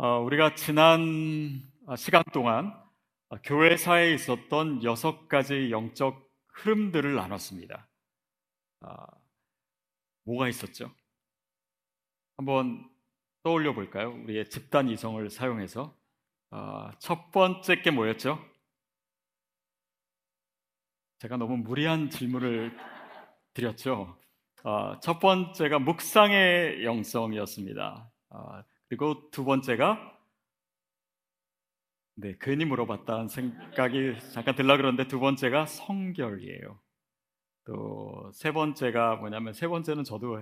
어, 우리가 지난 시간 동안 교회사에 있었던 여섯 가지 영적 흐름들을 나눴습니다. 아, 뭐가 있었죠? 한번 떠올려 볼까요? 우리의 집단 이성을 사용해서 아, 첫 번째 게 뭐였죠? 제가 너무 무리한 질문을 드렸죠. 아, 첫 번째가 묵상의 영성이었습니다. 아, 그리고 두 번째가 네, 괜히 물어봤다는 생각이 잠깐 들라 그러는데 두 번째가 성결이에요. 또 세 번째가 뭐냐면 세 번째는 저도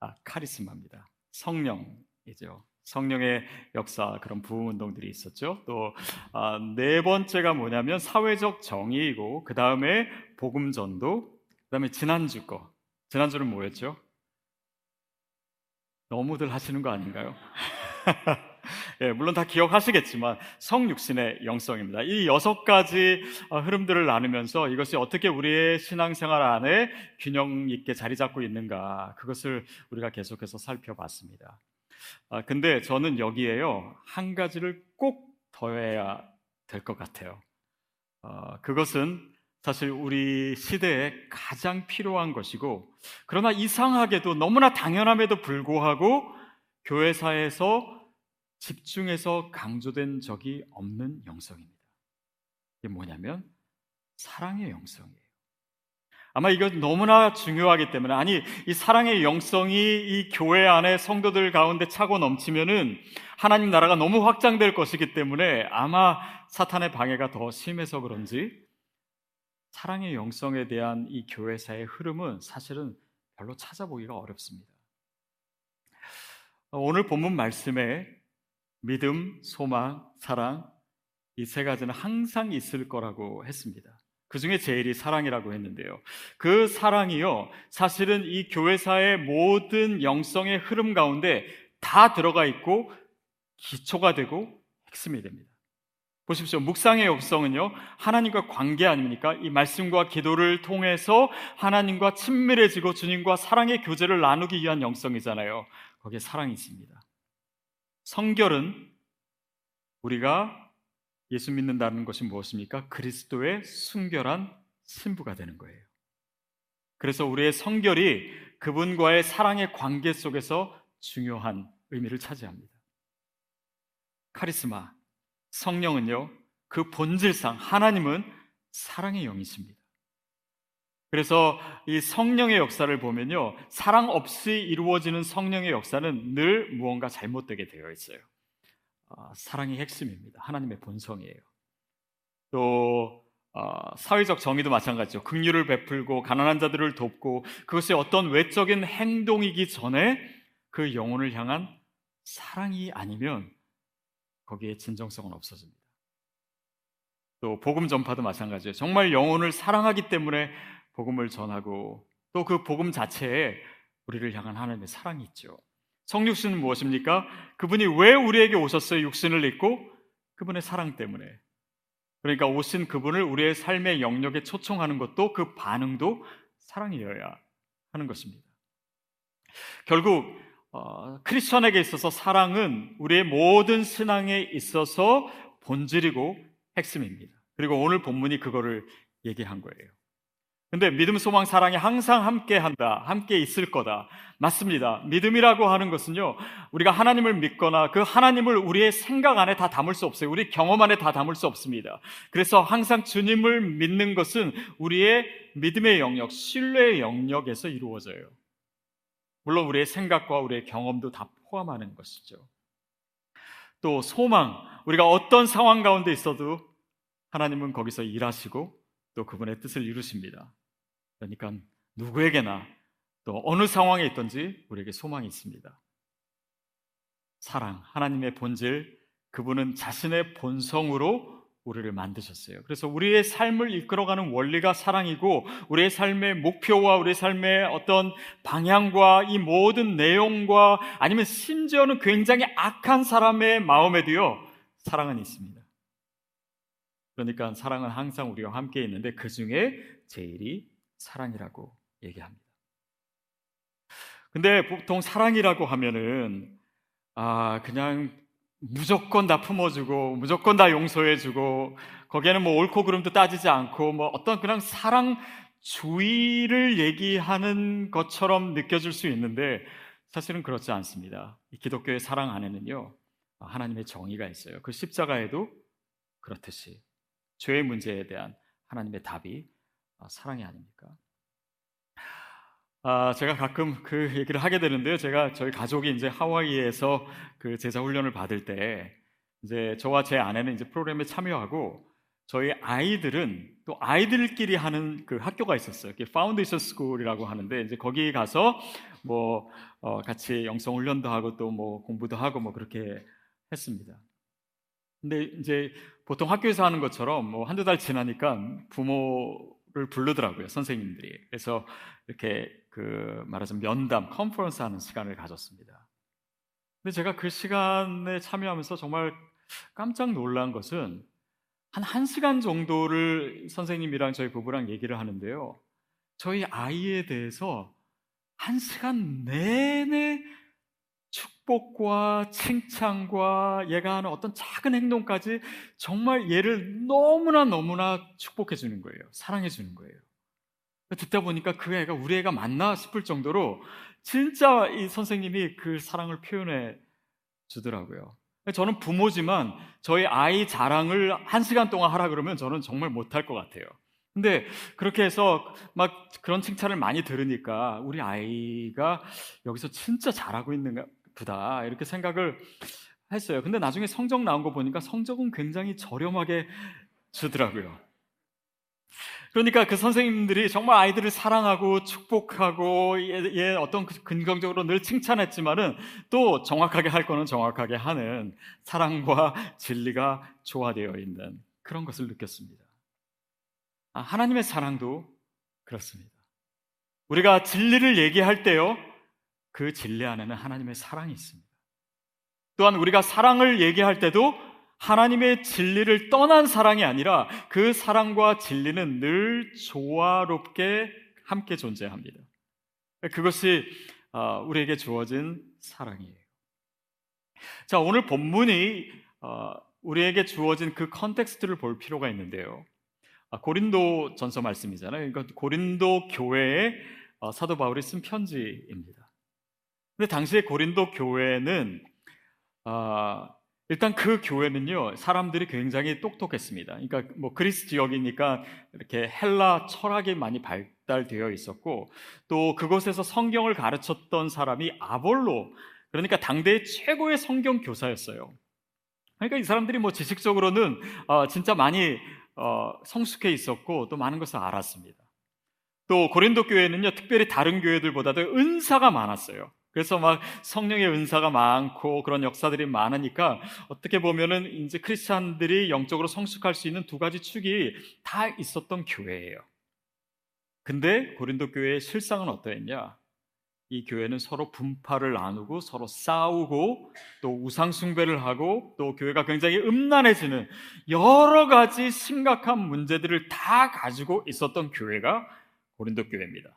아, 카리스마입니다. 성령이죠. 성령의 역사 그런 부흥 운동들이 있었죠. 또네 아, 번째가 뭐냐면 사회적 정의이고 그 다음에 복음 전도, 그 다음에 지난주 거. 지난주는 뭐였죠? 너무들 하시는 거 아닌가요? 예, 물론 다 기억하시겠지만 성육신의 영성입니다. 이 여섯 가지 어, 흐름들을 나누면서 이것이 어떻게 우리의 신앙생활 안에 균형 있게 자리 잡고 있는가 그것을 우리가 계속해서 살펴봤습니다. 아, 근데 저는 여기에요 한 가지를 꼭 더해야 될 것 같아요. 어, 그것은 사실 우리 시대에 가장 필요한 것이고 그러나 이상하게도 너무나 당연함에도 불구하고 교회사에서 집중해서 강조된 적이 없는 영성입니다. 이게 뭐냐면 사랑의 영성이에요. 아마 이건 너무나 중요하기 때문에 아니 이 사랑의 영성이 이 교회 안에 성도들 가운데 차고 넘치면은 하나님 나라가 너무 확장될 것이기 때문에 아마 사탄의 방해가 더 심해서 그런지 사랑의 영성에 대한 이 교회사의 흐름은 사실은 별로 찾아보기가 어렵습니다. 오늘 본문 말씀에 믿음, 소망, 사랑 이 세 가지는 항상 있을 거라고 했습니다. 그 중에 제일이 사랑이라고 했는데요. 그 사랑이요, 사실은 이 교회사의 모든 영성의 흐름 가운데 다 들어가 있고 기초가 되고 핵심이 됩니다. 보십시오. 묵상의 역성은요, 하나님과 관계 아닙니까? 이 말씀과 기도를 통해서 하나님과 친밀해지고 주님과 사랑의 교제를 나누기 위한 영성이잖아요. 거기에 사랑이 있습니다. 성결은 우리가 예수 믿는다는 것이 무엇입니까? 그리스도의 순결한 신부가 되는 거예요. 그래서 우리의 성결이 그분과의 사랑의 관계 속에서 중요한 의미를 차지합니다. 카리스마, 성령은요, 그 본질상 하나님은 사랑의 영이십니다. 그래서 이 성령의 역사를 보면요. 사랑 없이 이루어지는 성령의 역사는 늘 무언가 잘못되게 되어 있어요. 어, 사랑이 핵심입니다. 하나님의 본성이에요. 또 어, 사회적 정의도 마찬가지죠. 긍휼을 베풀고 가난한 자들을 돕고 그것이 어떤 외적인 행동이기 전에 그 영혼을 향한 사랑이 아니면 거기에 진정성은 없어집니다. 또 복음 전파도 마찬가지예요. 정말 영혼을 사랑하기 때문에 복음을 전하고 또 그 복음 자체에 우리를 향한 하나님의 사랑이 있죠. 성육신은 무엇입니까? 그분이 왜 우리에게 오셨어요? 육신을 입고 그분의 사랑 때문에. 그러니까 오신 그분을 우리의 삶의 영역에 초청하는 것도 그 반응도 사랑이어야 하는 것입니다. 결국 어, 크리스천에게 있어서 사랑은 우리의 모든 신앙에 있어서 본질이고 핵심입니다. 그리고 오늘 본문이 그거를 얘기한 거예요. 근데 믿음, 소망, 사랑이 항상 함께 한다. 함께 있을 거다. 맞습니다. 믿음이라고 하는 것은요, 우리가 하나님을 믿거나 그 하나님을 우리의 생각 안에 다 담을 수 없어요. 우리 경험 안에 다 담을 수 없습니다. 그래서 항상 주님을 믿는 것은 우리의 믿음의 영역, 신뢰의 영역에서 이루어져요. 물론 우리의 생각과 우리의 경험도 다 포함하는 것이죠. 또 소망, 우리가 어떤 상황 가운데 있어도 하나님은 거기서 일하시고 또 그분의 뜻을 이루십니다. 그러니까 누구에게나 또 어느 상황에 있든지 우리에게 소망이 있습니다. 사랑, 하나님의 본질, 그분은 자신의 본성으로 우리를 만드셨어요. 그래서 우리의 삶을 이끌어가는 원리가 사랑이고, 우리의 삶의 목표와 우리의 삶의 어떤 방향과 이 모든 내용과 아니면 심지어는 굉장히 악한 사람의 마음에도요, 사랑은 있습니다. 그러니까 사랑은 항상 우리와 함께 있는데 그 중에 제일이 사랑이라고 얘기합니다. 근데 보통 사랑이라고 하면은 아 그냥 무조건 다 품어주고 무조건 다 용서해주고 거기에는 뭐 옳고 그름도 따지지 않고 뭐 어떤 그냥 사랑 주의를 얘기하는 것처럼 느껴질 수 있는데 사실은 그렇지 않습니다. 기독교의 사랑 안에는요 하나님의 정의가 있어요. 그 십자가에도 그렇듯이 죄의 문제에 대한 하나님의 답이 사랑이 아닙니까? 아, 제가 가끔 그 얘기를 하게 되는데요. 제가 저희 가족이 이제 하와이에서 그 제자 훈련을 받을 때 이제 저와 제 아내는 이제 프로그램에 참여하고 저희 아이들은 또 아이들끼리 하는 그 학교가 있었어요. Foundation School이라고 하는데 이제 거기 가서 뭐 어, 같이 영성 훈련도 하고 또 뭐 공부도 하고 뭐 그렇게 했습니다. 근데 이제 보통 학교에서 하는 것처럼 뭐 한두 달 지나니까 부모 를 부르더라고요, 선생님들이. 그래서 이렇게 그 말하자면 면담, 컨퍼런스 하는 시간을 가졌습니다. 근데 제가 그 시간에 참여하면서 정말 깜짝 놀란 것은 한 1시간 정도를 선생님이랑 저희 부부랑 얘기를 하는데요. 저희 아이에 대해서 1시간 내내 축복과 칭찬과 얘가 하는 어떤 작은 행동까지 정말 얘를 너무나 너무나 축복해 주는 거예요. 사랑해 주는 거예요. 듣다 보니까 그 애가 우리 애가 맞나 싶을 정도로 진짜 이 선생님이 그 사랑을 표현해 주더라고요. 저는 부모지만 저희 아이 자랑을 한 시간 동안 하라 그러면 저는 정말 못할 것 같아요. 근데 그렇게 해서 막 그런 칭찬을 많이 들으니까 우리 아이가 여기서 진짜 잘하고 있는가 보다 이렇게 생각을 했어요. 근데 나중에 성적 나온 거 보니까 성적은 굉장히 저렴하게 주더라고요. 그러니까 그 선생님들이 정말 아이들을 사랑하고 축복하고 얘, 얘 어떤 그 근경적으로 늘 칭찬했지만은 또 정확하게 할 거는 정확하게 하는 사랑과 진리가 조화되어 있는 그런 것을 느꼈습니다. 아, 하나님의 사랑도 그렇습니다. 우리가 진리를 얘기할 때요, 그 진리 안에는 하나님의 사랑이 있습니다. 또한 우리가 사랑을 얘기할 때도 하나님의 진리를 떠난 사랑이 아니라 그 사랑과 진리는 늘 조화롭게 함께 존재합니다. 그것이 어, 우리에게 주어진 사랑이에요. 자, 오늘 본문이 어, 우리에게 주어진 그 context를 볼 필요가 있는데요. 아, 고린도 전서 말씀이잖아요. 그러니까 고린도 교회에 어, 사도 바울이 쓴 편지입니다. 근데 당시에 고린도 교회는 일단 그 교회는요, 사람들이 굉장히 똑똑했습니다. 그러니까 뭐 그리스 지역이니까 이렇게 헬라 철학이 많이 발달되어 있었고, 또 그곳에서 성경을 가르쳤던 사람이 아볼로, 그러니까 당대의 최고의 성경 교사였어요. 그러니까 이 사람들이 뭐 지식적으로는 어, 진짜 많이 어, 성숙해 있었고, 또 많은 것을 알았습니다. 또 고린도 교회는요, 특별히 다른 교회들보다도 은사가 많았어요. 그래서 막 성령의 은사가 많고 그런 역사들이 많으니까 어떻게 보면은 이제 크리스찬들이 영적으로 성숙할 수 있는 두 가지 축이 다 있었던 교회예요. 근데 고린도 교회의 실상은 어떠했냐? 이 교회는 서로 분파를 나누고 서로 싸우고 또 우상숭배를 하고 또 교회가 굉장히 음란해지는 여러 가지 심각한 문제들을 다 가지고 있었던 교회가 고린도 교회입니다.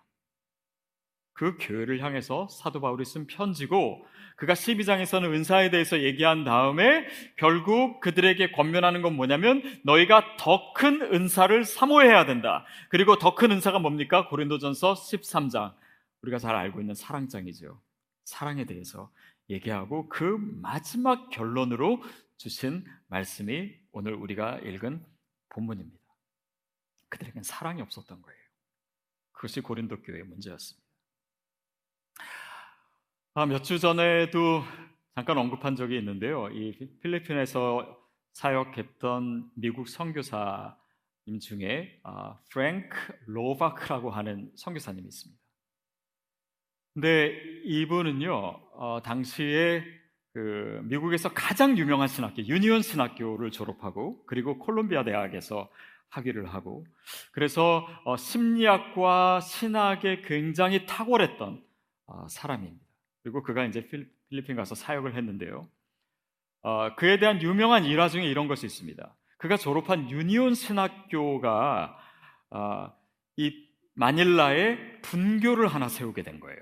그 교회를 향해서 사도 바울이 쓴 편지고 그가 12장에서는 은사에 대해서 얘기한 다음에 결국 그들에게 권면하는 건 뭐냐면 너희가 더 큰 은사를 사모해야 된다. 그리고 더 큰 은사가 뭡니까? 고린도전서 13장. 우리가 잘 알고 있는 사랑장이죠. 사랑에 대해서 얘기하고 그 마지막 결론으로 주신 말씀이 오늘 우리가 읽은 본문입니다. 그들에겐 사랑이 없었던 거예요. 그것이 고린도 교회의 문제였습니다. 아, 몇 주 전에도 잠깐 언급한 적이 있는데요. 이 필리핀에서 사역했던 미국 선교사님 중에 아, 프랭크 로바크라고 하는 선교사님이 있습니다. 근데 이분은요, 어, 당시에 그 미국에서 가장 유명한 신학교, 유니온 신학교를 졸업하고 그리고 콜롬비아 대학에서 학위를 하고 그래서 어, 심리학과 신학에 굉장히 탁월했던 어, 사람입니다. 그리고 그가 이제 필리핀 가서 사역을 했는데요. 어, 그에 대한 유명한 일화 중에 이런 것이 있습니다. 그가 졸업한 유니온 신학교가 어, 이 마닐라에 분교를 하나 세우게 된 거예요.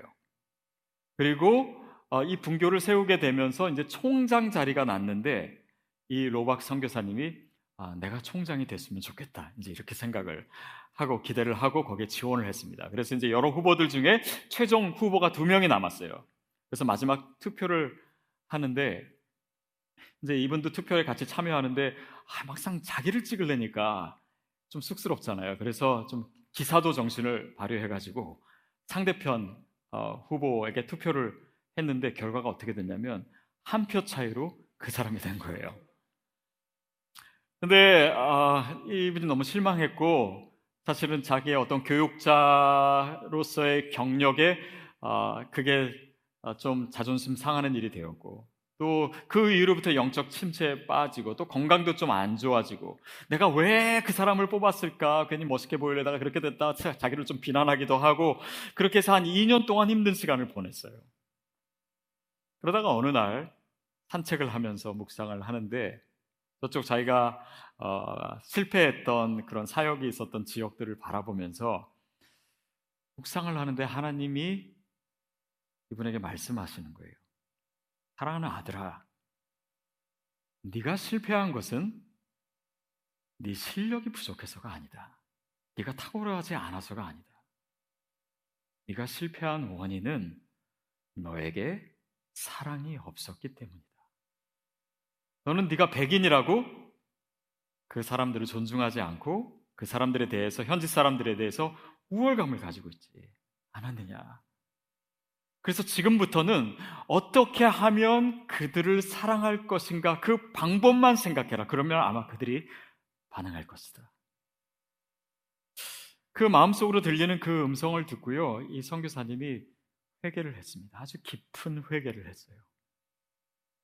그리고 어, 이 분교를 세우게 되면서 이제 총장 자리가 났는데 이 로박 선교사님이 아, 내가 총장이 됐으면 좋겠다. 이제 이렇게 생각을 하고 기대를 하고 거기에 지원을 했습니다. 그래서 이제 여러 후보들 중에 최종 후보가 두 명이 남았어요. 그래서 마지막 투표를 하는데 이제 이분도 투표에 같이 참여하는데 아, 막상 자기를 찍으려니까 좀 쑥스럽잖아요. 그래서 좀 기사도 정신을 발휘해가지고 상대편 어, 후보에게 투표를 했는데 결과가 어떻게 됐냐면 한 표 차이로 그 사람이 된 거예요. 근데 아, 이분이 너무 실망했고 사실은 자기의 어떤 교육자로서의 경력에 아, 그게 좀 자존심 상하는 일이 되었고 또 그 이후로부터 영적 침체에 빠지고 또 건강도 좀 안 좋아지고 내가 왜 그 사람을 뽑았을까 괜히 멋있게 보이려다가 그렇게 됐다 자기를 좀 비난하기도 하고 그렇게 해서 한 2년 동안 힘든 시간을 보냈어요. 그러다가 어느 날 산책을 하면서 묵상을 하는데 저쪽 자기가 어, 실패했던 그런 사역이 있었던 지역들을 바라보면서 묵상을 하는데 하나님이 이분에게 말씀하시는 거예요. 사랑하는 아들아, 네가 실패한 것은 네 실력이 부족해서가 아니다. 네가 탁월하지 않아서가 아니다. 네가 실패한 원인은 너에게 사랑이 없었기 때문이다. 너는 네가 백인이라고 그 사람들을 존중하지 않고 그 사람들에 대해서 현지 사람들에 대해서 우월감을 가지고 있지 않았느냐? 그래서 지금부터는 어떻게 하면 그들을 사랑할 것인가 그 방법만 생각해라. 그러면 아마 그들이 반응할 것이다. 그 마음속으로 들리는 그 음성을 듣고요. 이 선교사님이 회개를 했습니다. 아주 깊은 회개를 했어요.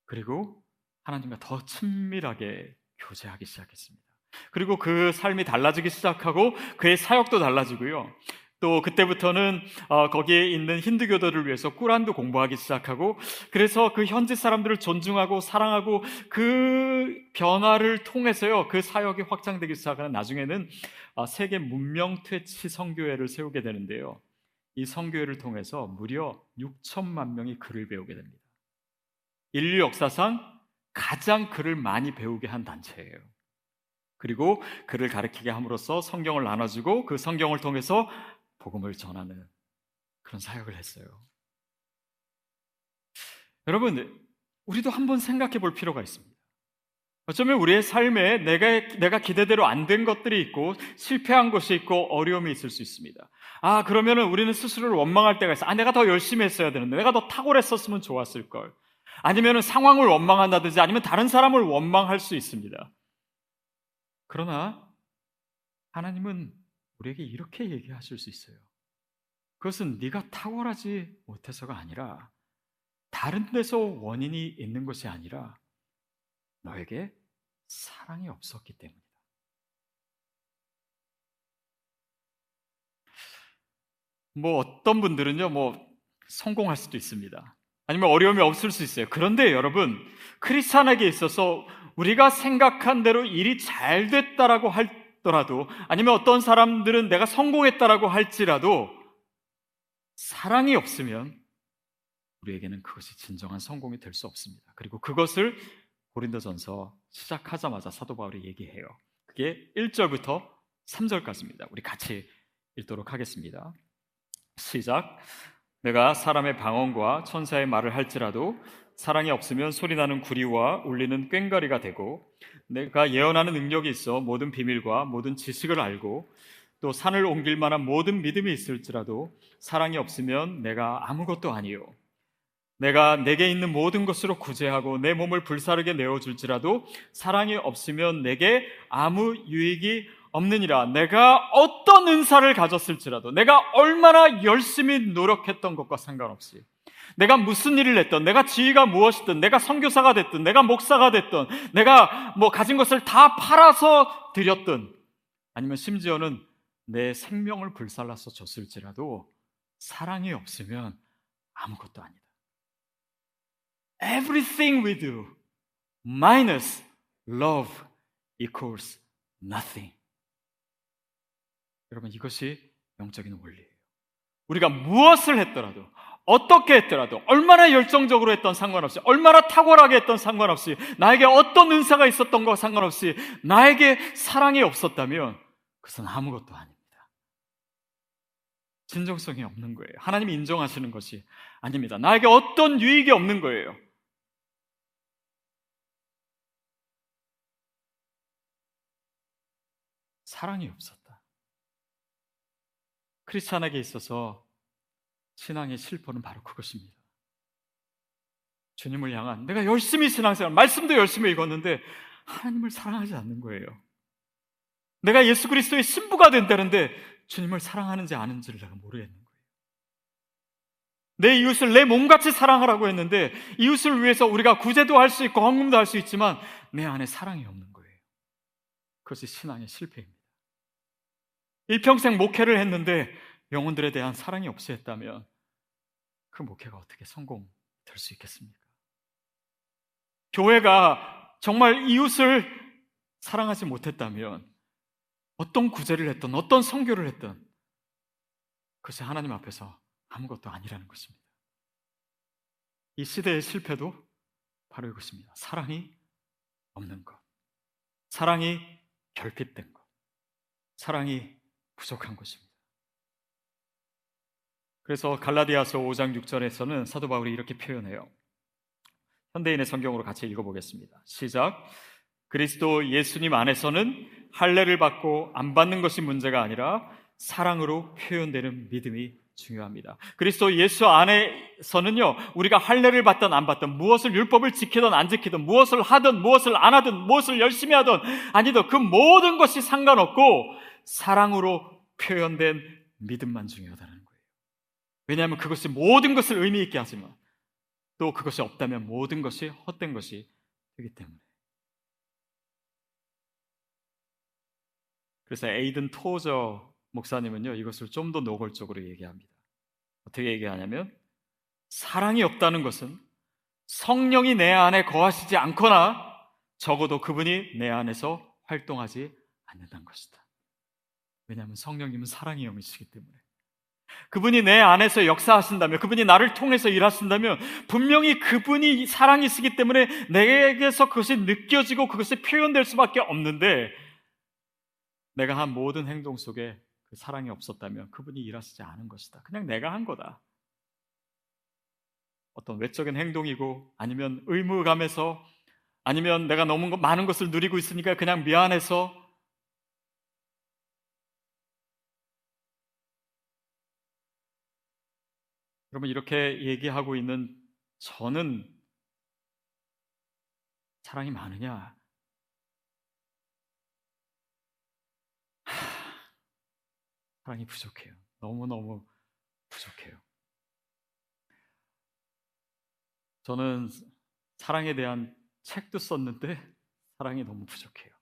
그리고 하나님과 더 친밀하게 교제하기 시작했습니다. 그리고 그 삶이 달라지기 시작하고 그의 사역도 달라지고요. 또 그때부터는 어, 거기에 있는 힌두교도를 위해서 꾸란도 공부하기 시작하고 그래서 그 현지 사람들을 존중하고 사랑하고 그 변화를 통해서요 그 사역이 확장되기 시작하는 나중에는 어, 세계 문명 퇴치 성교회를 세우게 되는데요 이 성교회를 통해서 무려 6천만 명이 글을 배우게 됩니다. 인류 역사상 가장 글을 많이 배우게 한 단체예요. 그리고 글을 가르치게 함으로써 성경을 나눠주고 그 성경을 통해서 복음을 전하는 그런 사역을 했어요. 여러분, 우리도 한번 생각해 볼 필요가 있습니다. 어쩌면 우리의 삶에 내가, 내가 기대대로 안 된 것들이 있고, 실패한 것이 있고, 어려움이 있을 수 있습니다. 아, 그러면은 우리는 스스로를 원망할 때가 있어. 아, 내가 더 열심히 했어야 되는데, 내가 더 탁월했었으면 좋았을 걸. 아니면은 상황을 원망한다든지, 아니면 다른 사람을 원망할 수 있습니다. 그러나, 하나님은 우리에게 이렇게 얘기하실 수 있어요. 그것은 네가 탁월하지 못해서가 아니라 다른 데서 원인이 있는 것이 아니라 너에게 사랑이 없었기 때문이다. 뭐 어떤 분들은요, 뭐 성공할 수도 있습니다. 아니면 어려움이 없을 수 있어요. 그런데 여러분, 크리스찬에게 있어서 우리가 생각한 대로 일이 잘 됐다라고 할 더라도 아니면 어떤 사람들은 내가 성공했다라고 할지라도 사랑이 없으면 우리에게는 그것이 진정한 성공이 될 수 없습니다. 그리고 그것을 고린도전서 시작하자마자 사도 바울이 얘기해요. 그게 1절부터 3절까지입니다. 우리 같이 읽도록 하겠습니다. 시작. 내가 사람의 방언과 천사의 말을 할지라도 사랑이 없으면 소리나는 구리와 울리는 꽹과리가 되고 내가 예언하는 능력이 있어 모든 비밀과 모든 지식을 알고 또 산을 옮길 만한 모든 믿음이 있을지라도 사랑이 없으면 내가 아무것도 아니요. 내가 내게 있는 모든 것으로 구제하고 내 몸을 불사르게 내어줄지라도 사랑이 없으면 내게 아무 유익이 없느니라. 내가 어떤 은사를 가졌을지라도 내가 얼마나 열심히 노력했던 것과 상관없이 내가 무슨 일을 했던, 내가 지위가 무엇이든, 내가 선교사가 됐든, 내가 목사가 됐든, 내가 뭐 가진 것을 다 팔아서 드렸든, 아니면 심지어는 내 생명을 불살라서 줬을지라도 사랑이 없으면 아무것도 아니다. Everything we do minus love equals nothing. 여러분 이것이 영적인 원리예요. 우리가 무엇을 했더라도 어떻게 했더라도, 얼마나 열정적으로 했던 상관없이, 얼마나 탁월하게 했던 상관없이, 나에게 어떤 은사가 있었던 거 상관없이, 나에게 사랑이 없었다면, 그것은 아무것도 아닙니다. 진정성이 없는 거예요. 하나님이 인정하시는 것이 아닙니다. 나에게 어떤 유익이 없는 거예요. 사랑이 없었다. 크리스찬에게 있어서 신앙의 실포는 바로 그것입니다. 주님을 향한 내가 열심히 신앙생활, 말씀도 열심히 읽었는데 하나님을 사랑하지 않는 거예요. 내가 예수 그리스도의 신부가 된다는데 주님을 사랑하는지 아는지를 내가 모르겠는 거예요. 내 이웃을 내 몸같이 사랑하라고 했는데 이웃을 위해서 우리가 구제도 할 수 있고 헌금도 할 수 있지만 내 안에 사랑이 없는 거예요. 그것이 신앙의 실패입니다. 일평생 목회를 했는데 영혼들에 대한 사랑이 없이 했다면 그 목회가 어떻게 성공될 수 있겠습니까? 교회가 정말 이웃을 사랑하지 못했다면 어떤 구제를 했던 어떤 성교를 했던 그것이 하나님 앞에서 아무것도 아니라는 것입니다. 이 시대의 실패도 바로 이것입니다. 사랑이 없는 것. 사랑이 결핍된 것. 사랑이 부족한 것입니다. 그래서 갈라디아서 5장 6절에서는 사도 바울이 이렇게 표현해요. 현대인의 성경으로 같이 읽어보겠습니다. 시작. 그리스도 예수님 안에서는 할례를 받고 안 받는 것이 문제가 아니라 사랑으로 표현되는 믿음이 중요합니다. 그리스도 예수 안에서는요, 우리가 할례를 받든 안 받든, 무엇을 율법을 지키든 안 지키든, 무엇을 하든 무엇을 안 하든, 무엇을 열심히 하든 아니든 그 모든 것이 상관없고 사랑으로 표현된 믿음만 중요하다는 거예요. 왜냐하면 그것이 모든 것을 의미 있게 하지만 또 그것이 없다면 모든 것이 헛된 것이 되기 때문에. 그래서 에이든 토저 목사님은요, 이것을 좀 더 노골적으로 얘기합니다. 어떻게 얘기하냐면, 사랑이 없다는 것은 성령이 내 안에 거하시지 않거나 적어도 그분이 내 안에서 활동하지 않는다는 것이다. 왜냐하면 성령님은 사랑의 영이시기 때문에. 그분이 내 안에서 역사하신다면, 그분이 나를 통해서 일하신다면, 분명히 그분이 사랑이시기 때문에 내게서 그것이 느껴지고 그것이 표현될 수밖에 없는데, 내가 한 모든 행동 속에 그 사랑이 없었다면 그분이 일하시지 않은 것이다. 그냥 내가 한 거다. 어떤 외적인 행동이고, 아니면 의무감에서, 아니면 내가 너무 많은 것을 누리고 있으니까 그냥 미안해서 여러분 이렇게 얘기하고 있는 저는 사랑이 많으냐? 하, 사랑이 부족해요. 너무너무 부족해요. 저는 사랑에 대한 책도 썼는데 사랑이 너무 부족해요.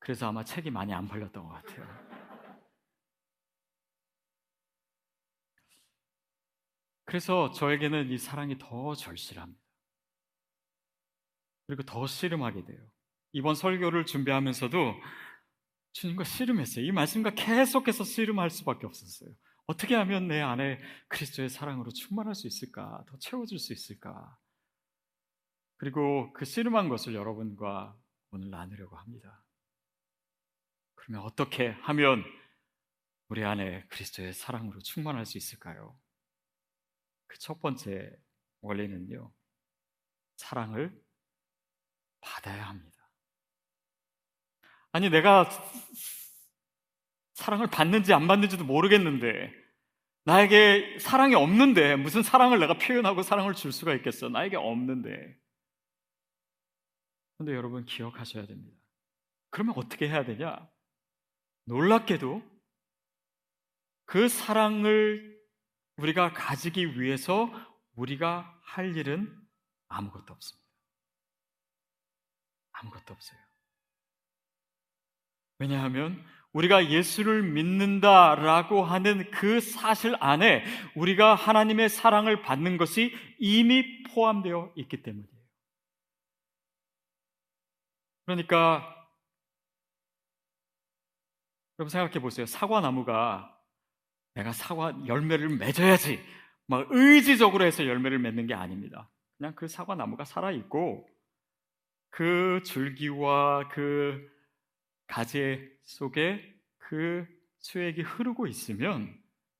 그래서 아마 책이 많이 안 팔렸던 것 같아요. 그래서 저에게는 이 사랑이 더 절실합니다. 그리고 더 씨름하게 돼요. 이번 설교를 준비하면서도 주님과 씨름했어요. 이 말씀과 계속해서 씨름할 수밖에 없었어요. 어떻게 하면 내 안에 그리스도의 사랑으로 충만할 수 있을까? 더 채워질 수 있을까? 그리고 그 씨름한 것을 여러분과 오늘 나누려고 합니다. 그러면 어떻게 하면 우리 안에 그리스도의 사랑으로 충만할 수 있을까요? 그 첫 번째 원리는요, 사랑을 받아야 합니다. 아니, 내가 사랑을 받는지 안 받는지도 모르겠는데, 나에게 사랑이 없는데, 무슨 사랑을 내가 표현하고 사랑을 줄 수가 있겠어? 나에게 없는데. 근데 여러분 기억하셔야 됩니다. 그러면 어떻게 해야 되냐? 놀랍게도 그 사랑을 우리가 가지기 위해서 우리가 할 일은 아무것도 없습니다. 아무것도 없어요. 왜냐하면 우리가 예수를 믿는다라고 하는 그 사실 안에 우리가 하나님의 사랑을 받는 것이 이미 포함되어 있기 때문이에요. 그러니까 여러분 생각해 보세요. 사과나무가 내가 사과 열매를 맺어야지. 막 의지적으로 해서 열매를 맺는 게 아닙니다. 그냥 그 사과 나무가 살아 있고 그 줄기와 그 가지 속에 그 수액이 흐르고 있으면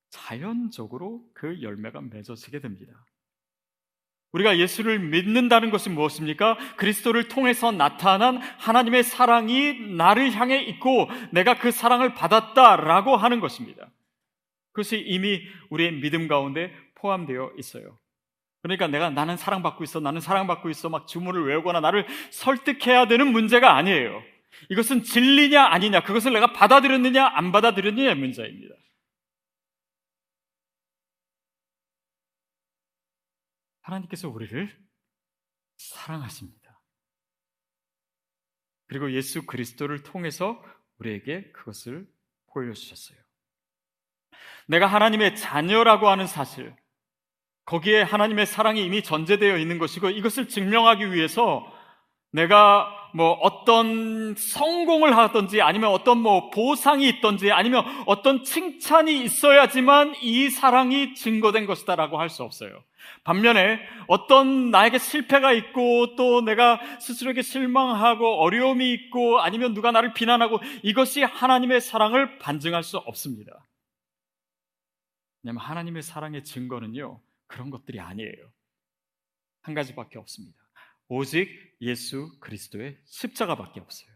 자연적으로 그 열매가 맺어지게 됩니다. 우리가 예수를 믿는다는 것이 무엇입니까? 그리스도를 통해서 나타난 하나님의 사랑이 나를 향해 있고 내가 그 사랑을 받았다라고 하는 것입니다. 그것이 이미 우리의 믿음 가운데 포함되어 있어요. 그러니까 내가 나는 사랑받고 있어, 나는 사랑받고 있어, 막 주문을 외우거나 나를 설득해야 되는 문제가 아니에요. 이것은 진리냐 아니냐, 그것을 내가 받아들였느냐 안 받아들였느냐의 문제입니다. 하나님께서 우리를 사랑하십니다. 그리고 예수 그리스도를 통해서 우리에게 그것을 보여주셨어요. 내가 하나님의 자녀라고 하는 사실, 거기에 하나님의 사랑이 이미 전제되어 있는 것이고 이것을 증명하기 위해서 내가 뭐 어떤 성공을 하든지 아니면 어떤 뭐 보상이 있든지 아니면 어떤 칭찬이 있어야지만 이 사랑이 증거된 것이다라고 할 수 없어요. 반면에 어떤 나에게 실패가 있고 또 내가 스스로에게 실망하고 어려움이 있고 아니면 누가 나를 비난하고 이것이 하나님의 사랑을 반증할 수 없습니다. 왜냐하면 하나님의 사랑의 증거는요 그런 것들이 아니에요. 한 가지밖에 없습니다. 오직 예수 그리스도의 십자가밖에 없어요.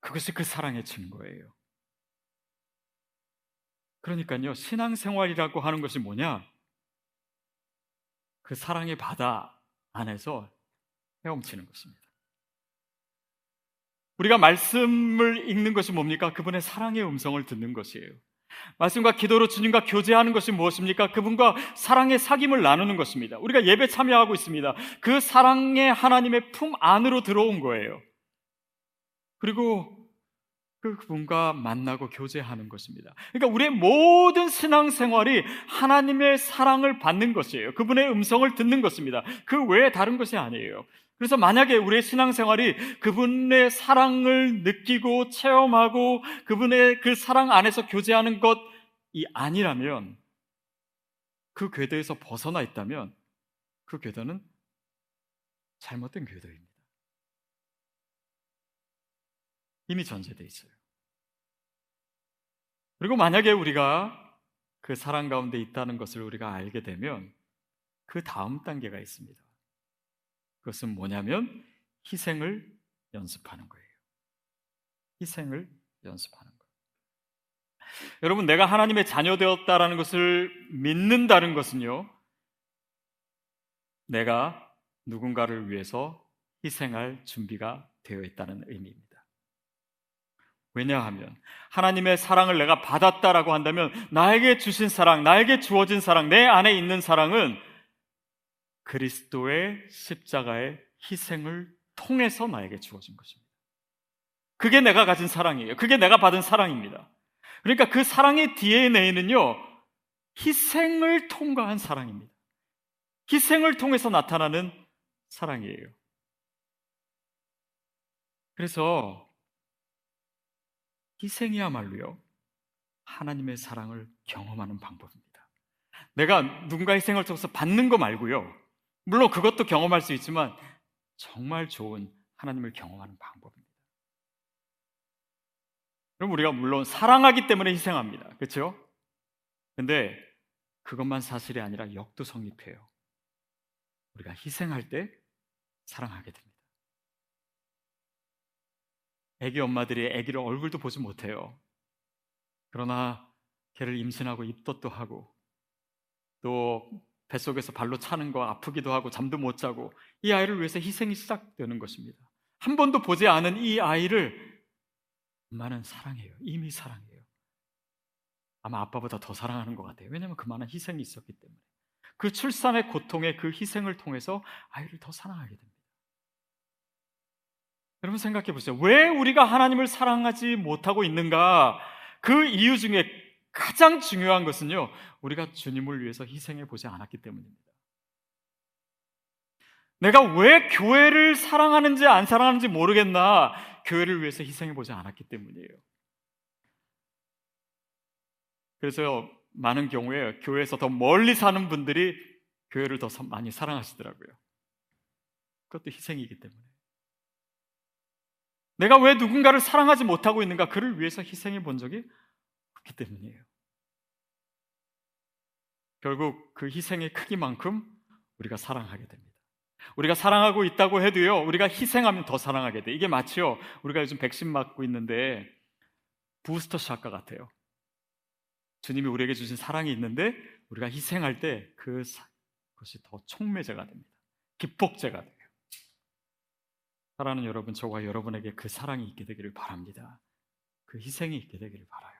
그것이 그 사랑의 증거예요. 그러니까요, 신앙생활이라고 하는 것이 뭐냐? 그 사랑의 바다 안에서 헤엄치는 것입니다. 우리가 말씀을 읽는 것이 뭡니까? 그분의 사랑의 음성을 듣는 것이에요. 말씀과 기도로 주님과 교제하는 것이 무엇입니까? 그분과 사랑의 사귐을 나누는 것입니다. 우리가 예배 참여하고 있습니다. 그 사랑의 하나님의 품 안으로 들어온 거예요. 그리고 그 그분과 만나고 교제하는 것입니다. 그러니까 우리의 모든 신앙생활이 하나님의 사랑을 받는 것이에요. 그분의 음성을 듣는 것입니다. 그 외에 다른 것이 아니에요. 그래서 만약에 우리의 신앙생활이 그분의 사랑을 느끼고 체험하고 그분의 그 사랑 안에서 교제하는 것이 아니라면 그 궤도에서 벗어나 있다면 그 궤도는 잘못된 궤도입니다. 이미 전제되어 있어요. 그리고 만약에 우리가 그 사랑 가운데 있다는 것을 우리가 알게 되면 그 다음 단계가 있습니다. 그것은 뭐냐면 희생을 연습하는 거예요. 희생을 연습하는 거예요. 여러분, 내가 하나님의 자녀 되었다라는 것을 믿는다는 것은요, 내가 누군가를 위해서 희생할 준비가 되어 있다는 의미입니다. 왜냐하면 하나님의 사랑을 내가 받았다라고 한다면 나에게 주신 사랑, 나에게 주어진 사랑, 내 안에 있는 사랑은 그리스도의 십자가의 희생을 통해서 나에게 주어진 것입니다. 그게 내가 가진 사랑이에요. 그게 내가 받은 사랑입니다. 그러니까 그 사랑의 DNA는요, 희생을 통과한 사랑입니다. 희생을 통해서 나타나는 사랑이에요. 그래서 희생이야말로요, 하나님의 사랑을 경험하는 방법입니다. 내가 누군가의 희생을 통해서 받는 거 말고요, 물론 그것도 경험할 수 있지만 정말 좋은 하나님을 경험하는 방법입니다. 그럼 우리가 물론 사랑하기 때문에 희생합니다. 그렇죠? 근데 그것만 사실이 아니라 역도 성립해요. 우리가 희생할 때 사랑하게 됩니다. 애기 엄마들이 애기를 얼굴도 보지 못해요. 그러나 걔를 임신하고 입덧도 하고 또 뱃속에서 발로 차는 거 아프기도 하고 잠도 못 자고 이 아이를 위해서 희생이 시작되는 것입니다. 한 번도 보지 않은 이 아이를 엄마는 사랑해요. 이미 사랑해요. 아마 아빠보다 더 사랑하는 것 같아요. 왜냐하면 그만한 희생이 있었기 때문에. 그 출산의 고통의 그 희생을 통해서 아이를 더 사랑하게 됩니다. 여러분 생각해 보세요. 왜 우리가 하나님을 사랑하지 못하고 있는가? 그 이유 중에 가장 중요한 것은요, 우리가 주님을 위해서 희생해 보지 않았기 때문입니다. 내가 왜 교회를 사랑하는지 안 사랑하는지 모르겠나, 교회를 위해서 희생해 보지 않았기 때문이에요. 그래서 많은 경우에 교회에서 더 멀리 사는 분들이 교회를 더 많이 사랑하시더라고요. 그것도 희생이기 때문에. 내가 왜 누군가를 사랑하지 못하고 있는가? 그를 위해서 희생해 본 적이 없기 때문이에요. 결국 그 희생의 크기만큼 우리가 사랑하게 됩니다. 우리가 사랑하고 있다고 해도요, 우리가 희생하면 더 사랑하게 돼. 이게 마치요, 우리가 요즘 백신 맞고 있는데 부스터 샷과 같아요. 주님이 우리에게 주신 사랑이 있는데 우리가 희생할 때 그, 그것이 더 촉매제가 됩니다. 기폭제가 돼요. 사랑하는 여러분, 저와 여러분에게 그 사랑이 있게 되기를 바랍니다. 그 희생이 있게 되기를 바라요.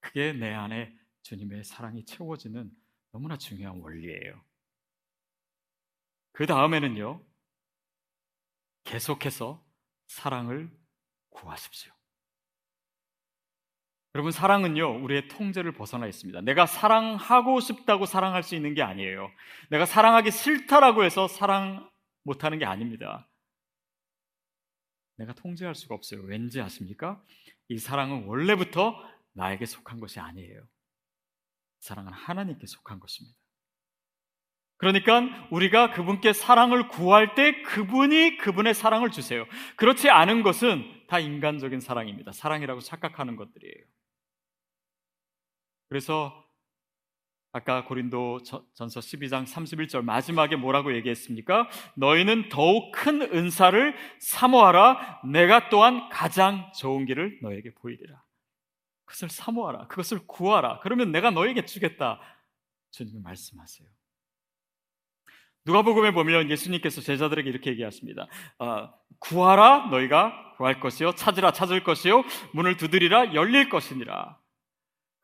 그게 내 안에 주님의 사랑이 채워지는 너무나 중요한 원리예요. 그 다음에는요, 계속해서 사랑을 구하십시오. 여러분, 사랑은요, 우리의 통제를 벗어나 있습니다. 내가 사랑하고 싶다고 사랑할 수 있는 게 아니에요. 내가 사랑하기 싫다라고 해서 사랑 못하는 게 아닙니다. 내가 통제할 수가 없어요. 왠지 아십니까? 이 사랑은 원래부터 나에게 속한 것이 아니에요. 사랑은 하나님께 속한 것입니다. 그러니까 우리가 그분께 사랑을 구할 때 그분이 그분의 사랑을 주세요. 그렇지 않은 것은 다 인간적인 사랑입니다. 사랑이라고 착각하는 것들이에요. 그래서 아까 고린도 전서 12장 31절 마지막에 뭐라고 얘기했습니까? 너희는 더욱 큰 은사를 사모하라. 내가 또한 가장 좋은 길을 너에게 보이리라. 그것을 사모하라. 그것을 구하라. 그러면 내가 너에게 주겠다. 주님이 말씀하세요. 누가복음에 보면 예수님께서 제자들에게 이렇게 얘기하십니다. 어, 구하라 너희가 구할 것이요 찾으라 찾을 것이요 문을 두드리라 열릴 것이니라.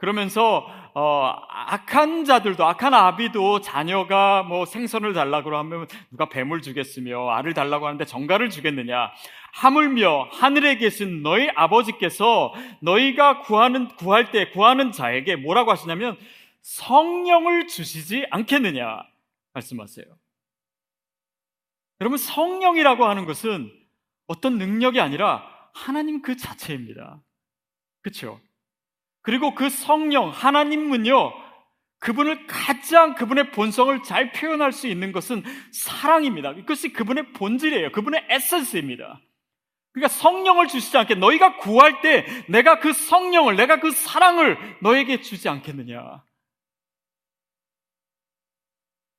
그러면서 어, 악한 자들도 악한 아비도 자녀가 뭐 생선을 달라고 하면 누가 뱀을 주겠으며 알을 달라고 하는데 정갈을 주겠느냐 하물며 하늘에 계신 너희 아버지께서 너희가 구하는 구할 때 구하는 자에게 뭐라고 하시냐면 성령을 주시지 않겠느냐 말씀하세요. 여러분 성령이라고 하는 것은 어떤 능력이 아니라 하나님 그 자체입니다. 그렇죠? 그리고 그 성령, 하나님은요, 그분을 가장 그분의 본성을 잘 표현할 수 있는 것은 사랑입니다. 이것이 그분의 본질이에요. 그분의 에센스입니다. 그러니까 성령을 주시지 않게 너희가 구할 때 내가 그 성령을, 내가 그 사랑을 너에게 주지 않겠느냐.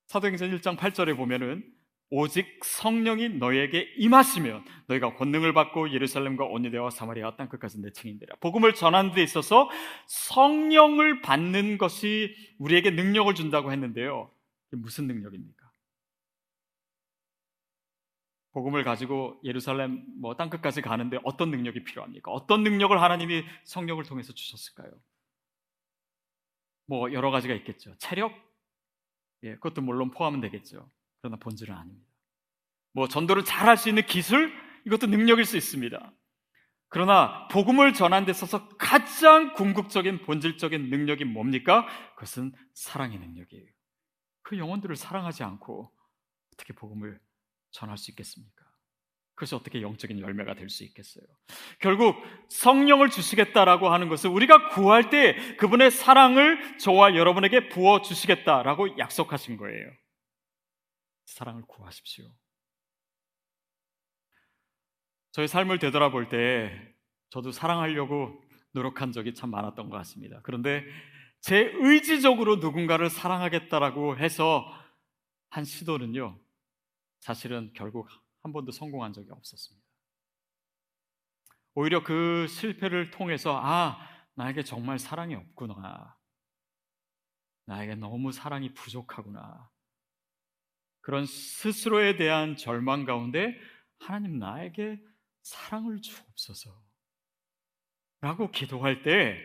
사도행전 1장 8절에 보면은 오직 성령이 너에게 임하시면 너희가 권능을 받고 예루살렘과 온유대와 사마리아 땅 끝까지 내 증인되라. 복음을 전하는 데 있어서 성령을 받는 것이 우리에게 능력을 준다고 했는데요. 무슨 능력입니까? 복음을 가지고 예루살렘 뭐 땅 끝까지 가는데 어떤 능력이 필요합니까? 어떤 능력을 하나님이 성령을 통해서 주셨을까요? 뭐 여러 가지가 있겠죠. 체력? 예, 그것도 물론 포함은 되겠죠. 그러나 본질은 아닙니다. 뭐 전도를 잘 할 수 있는 기술 이것도 능력일 수 있습니다. 그러나 복음을 전한 데 있어서 가장 궁극적인 본질적인 능력이 뭡니까? 그것은 사랑의 능력이에요. 그 영혼들을 사랑하지 않고 어떻게 복음을 전할 수 있겠습니까? 그것이 어떻게 영적인 열매가 될 수 있겠어요? 결국 성령을 주시겠다라고 하는 것은 우리가 구할 때 그분의 사랑을 저와 여러분에게 부어 주시겠다라고 약속하신 거예요. 사랑을 구하십시오. 저의 삶을 되돌아볼 때 저도 사랑하려고 노력한 적이 참 많았던 것 같습니다. 그런데 제 의지적으로 누군가를 사랑하겠다라고 해서 한 시도는요, 사실은 결국 한 번도 성공한 적이 없었습니다. 오히려 그 실패를 통해서, 아, 나에게 정말 사랑이 없구나. 나에게 너무 사랑이 부족하구나. 그런 스스로에 대한 절망 가운데 하나님 나에게 사랑을 주옵소서. 라고 기도할 때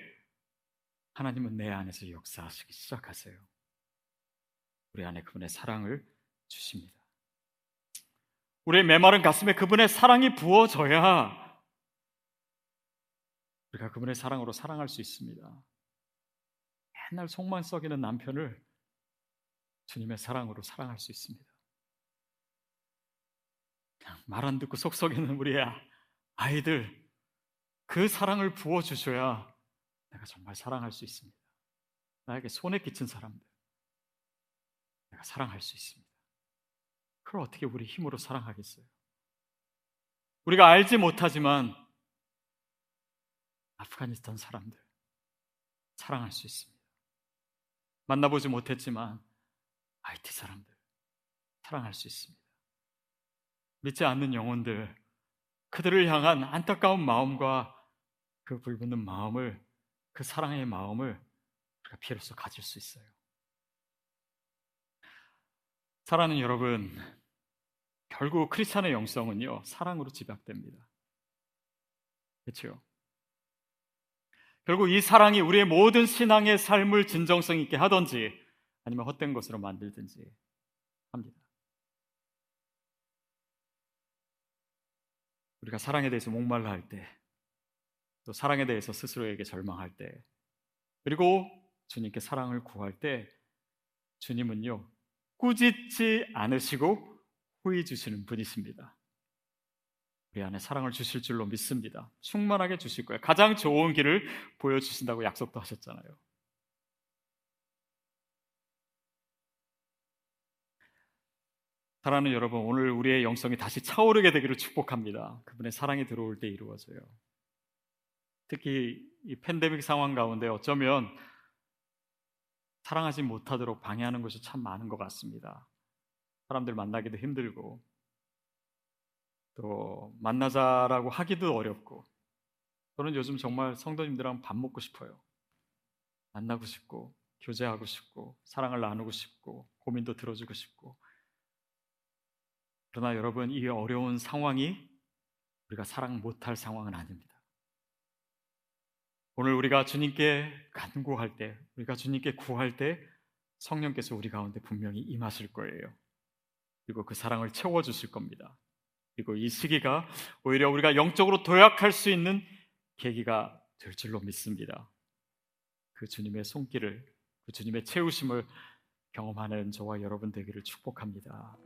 하나님은 내 안에서 역사하시기 시작하세요. 우리 안에 그분의 사랑을 주십니다. 우리의 메마른 가슴에 그분의 사랑이 부어져야 우리가 그분의 사랑으로 사랑할 수 있습니다. 맨날 속만 썩이는 남편을 주님의 사랑으로 사랑할 수 있습니다. 말 안 듣고 속 썩이는 우리의 아이들, 그 사랑을 부어 주셔야 내가 정말 사랑할 수 있습니다. 나에게 손에 끼친 사람들, 내가 사랑할 수 있습니다. 그걸 어떻게 우리 힘으로 사랑하겠어요? 우리가 알지 못하지만 아프가니스탄 사람들 사랑할 수 있습니다. 만나보지 못했지만 IT 사람들 사랑할 수 있습니다. 믿지 않는 영혼들 그들을 향한 안타까운 마음과 그 불붙는 마음을 그 사랑의 마음을 우리가 비로소 가질 수 있어요. 사랑하는 여러분, 결국 크리스찬의 영성은요 사랑으로 집약됩니다. 그렇죠? 결국 이 사랑이 우리의 모든 신앙의 삶을 진정성 있게 하든지 아니면 헛된 것으로 만들든지 합니다. 우리가 사랑에 대해서 목말라 할 때, 또 사랑에 대해서 스스로에게 절망할 때, 그리고 주님께 사랑을 구할 때, 주님은요, 꾸짖지 않으시고 후히 주시는 분이십니다. 우리 안에 사랑을 주실 줄로 믿습니다. 충만하게 주실 거예요. 가장 좋은 길을 보여주신다고 약속도 하셨잖아요. 사랑하는 여러분, 오늘 우리의 영성이 다시 차오르게 되기를 축복합니다. 그분의 사랑이 들어올 때 이루어져요. 특히 이 팬데믹 상황 가운데 어쩌면 사랑하지 못하도록 방해하는 것이 참 많은 것 같습니다. 사람들 만나기도 힘들고, 또 만나자라고 하기도 어렵고, 저는 요즘 정말 성도님들랑 밥 먹고 싶어요. 만나고 싶고, 교제하고 싶고, 사랑을 나누고 싶고, 고민도 들어주고 싶고, 그러나 여러분, 이 어려운 상황이 우리가 사랑 못할 상황은 아닙니다. 오늘 우리가 주님께 간구할 때, 우리가 주님께 구할 때 성령께서 우리 가운데 분명히 임하실 거예요. 그리고 그 사랑을 채워주실 겁니다. 그리고 이 시기가 오히려 우리가 영적으로 도약할 수 있는 계기가 될 줄로 믿습니다. 그 주님의 손길을, 그 주님의 채우심을 경험하는 저와 여러분 되기를 축복합니다.